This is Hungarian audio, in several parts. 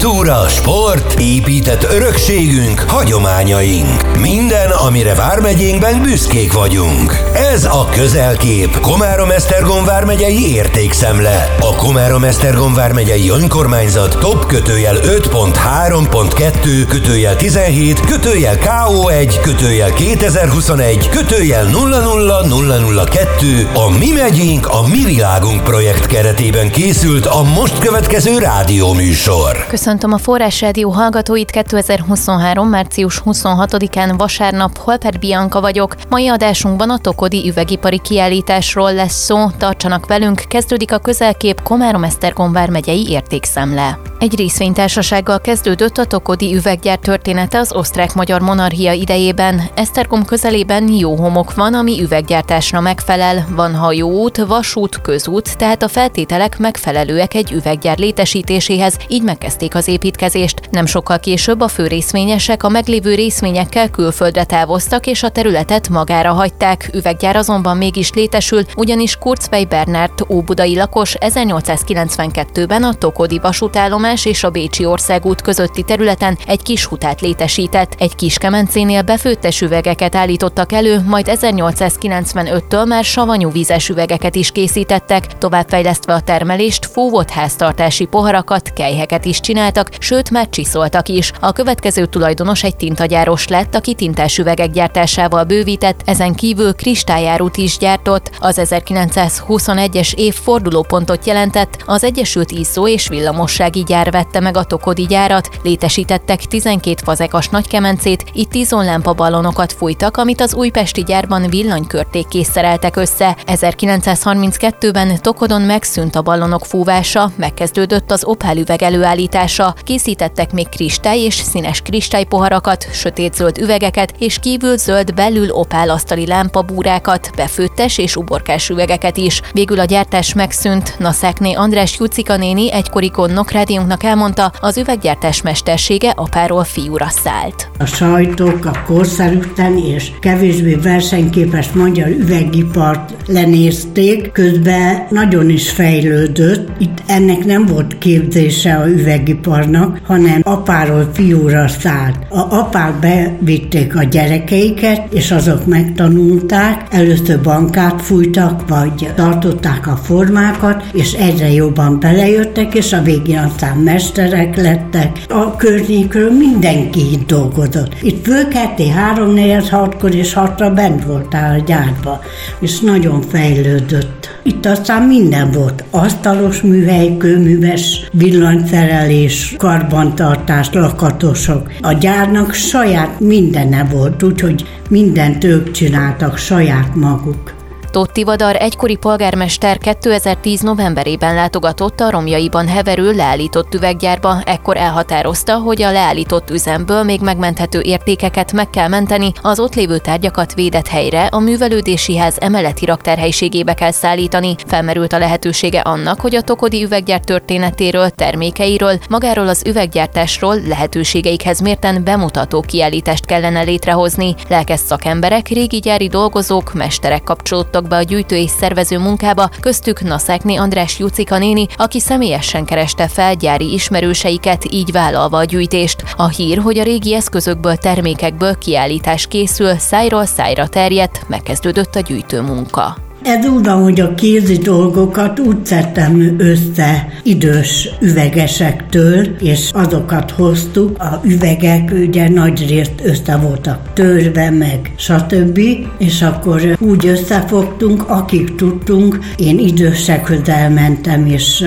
Kultúra, sport, épített örökségünk, hagyományaink. Minden, amire Vármegyénkben büszkék vagyunk. Ez a Közelkép, Komárom-Esztergom vármegyei értékszemle. A Komárom-Esztergom vármegyei önkormányzat top kötőjel 5.3.2 kötőjel 17 kötőjel KO1 kötőjel 2021 kötőjel 00002 a Mi megyénk, a Mi világunk projekt keretében készült a most következő rádióműsor. Köszöntöm a Forrás Rádió hallgatóit 2023. március 26-án vasárnap, Holper Bianca vagyok. Mai adásunkban a Tokodi üvegipari kiállításról lesz szó. Tartsanak velünk, kezdődik a közelkép Komárom-Esztergom vármegyei értékszemle. Egy részvénytársasággal kezdődött a Tokodi üveggyár története az osztrák-magyar monarchia idejében. Esztergom közelében jó homok van, ami üveggyártásra megfelel. Van hajóút, vasút, közút, tehát a feltételek megfelelőek egy üveggyár létesítéséhez, így megkezdték az építkezést. Nem sokkal később a fő részvényesek a meglévő részvényekkel külföldre távoztak, és a területet magára hagyták. Üveggyár azonban mégis létesül, ugyanis Kurzwey Bernard óbudai lakos 1892-ben a Tokodi vasútállomás és a Bécsi országút közötti területen egy kis hutát létesített. Egy kis kemencénél befőttes üvegeket állítottak elő, majd 1895-től már savanyú vízes üvegeket is készítettek, továbbfejlesztve a termelést fúvott háztartási poharakat, kejheket is csináltak, sőt már csiszoltak is. A következő tulajdonos egy tintagyáros lett, aki tintás üvegek gyártásával bővített, ezen kívül kristályárút is gyártott. Az 1921-es év fordulópontot jelentett, az Egyesült Iszó és Villamossági gyár vette meg a Tokodi gyárat, létesítettek 12 fazekas nagykemencét, itt izonlámpa ballonokat fújtak, amit az újpesti gyárban villanykörték szereltek össze. 1932-ben Tokodon megszűnt a ballonok fúvása, megkezdődött az opálüveg előállítása, készítettek még kristály és színes kristálypoharakat, sötétzöld üvegeket és kívül zöld belül opál asztali lámpabúrákat, befőttes és uborkás üvegeket is. Végül a gyártás megszűnt, Naszákné András Jucika néni egykori rádiónknak elmondta, az üveggyártás mestersége apáról fiúra szállt. A sajtók a korszerűtlen és kevésbé versenyképes magyar üvegipart lenézték, közben nagyon is fejlődött. Itt ennek nem volt képzése a üvegiparnak, hanem apáról fiúra szállt. A apák bevitték a gyerekeiket, és azok megtanulták, először bankát fújtak, vagy tartották a formákat, és egyre jobban belejöttek, és a végén aztán mesterek lettek. A környékről mindenki itt dolgozott. Itt fölkelté három, négy, hatkor és hatra bent voltál a gyárba, és nagyon fejlődött. Itt aztán minden volt. Asztalos műhely, kőműves, villanyszerelés, karbantartás, lakatosok. A gyárnak saját mindene volt, úgyhogy mindent ők csináltak saját maguk. Tóth Tivadar egykori polgármester 2010 novemberében látogatott a romjaiban heverő leállított üveggyárba, ekkor elhatározta, hogy a leállított üzemből még megmenthető értékeket meg kell menteni, az ott lévő tárgyakat védett helyre, a művelődési ház emeleti raktárhelyiségébe kell szállítani. Felmerült a lehetősége annak, hogy a Tokodi üveggyár történetéről, termékeiről, magáról az üveggyártásról lehetőségeikhez mérten bemutató kiállítást kellene létrehozni. Lelkes szakemberek, régi gyári dolgozók, mesterek kapcsolódtak vonultak be a gyűjtő és szervező munkába, köztük Naszákné András Jucika néni, aki személyesen kereste fel gyári ismerőseiket, így vállalva a gyűjtést. A hír, hogy a régi eszközökből, termékekből kiállítás készül, szájról szájra terjedt, megkezdődött a gyűjtő munka. Ez úgy van, hogy a kézi dolgokat úgy szedtem össze idős üvegesektől, és azokat hoztuk. A üvegek ugye nagy részt össze voltak törve, meg stb. És akkor úgy összefogtunk, akik tudtunk. Én idősekhez elmentem, és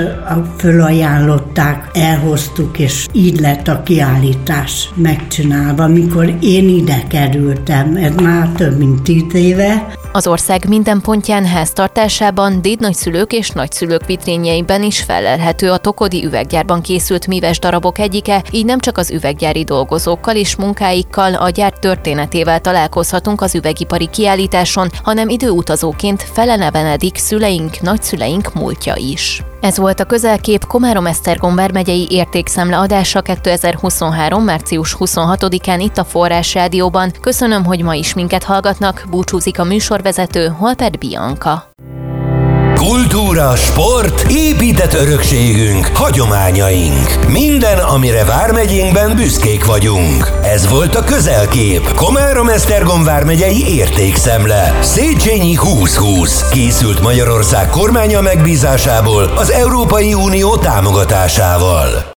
fölajánlották, elhoztuk, és így lett a kiállítás megcsinálva. Mikor én ide kerültem, ez már több mint tíz éve, az ország minden pontján háztartásában, dédnagyszülők és nagyszülők vitrényeiben is felelhető a Tokodi üveggyárban készült míves darabok egyike, így nem csak az üveggyári dolgozókkal és munkáikkal, a gyár történetével találkozhatunk az üvegipari kiállításon, hanem időutazóként felenevenedik szüleink, nagyszüleink múltja is. Ez volt a közelkép Komárom-Esztergom vármegyei értékszemle adása 2023. március 26-án itt a Forrás Rádióban. Köszönöm, hogy ma is minket hallgatnak, búcsúzik a műsorvezető Holper Bianca. Kultúra, sport, épített örökségünk, hagyományaink. Minden, amire Vármegyénkben büszkék vagyunk. Ez volt a közelkép. Komárom-Esztergom vármegyei értékszemle. Széchenyi 2020. Készült Magyarország kormánya megbízásából az Európai Unió támogatásával.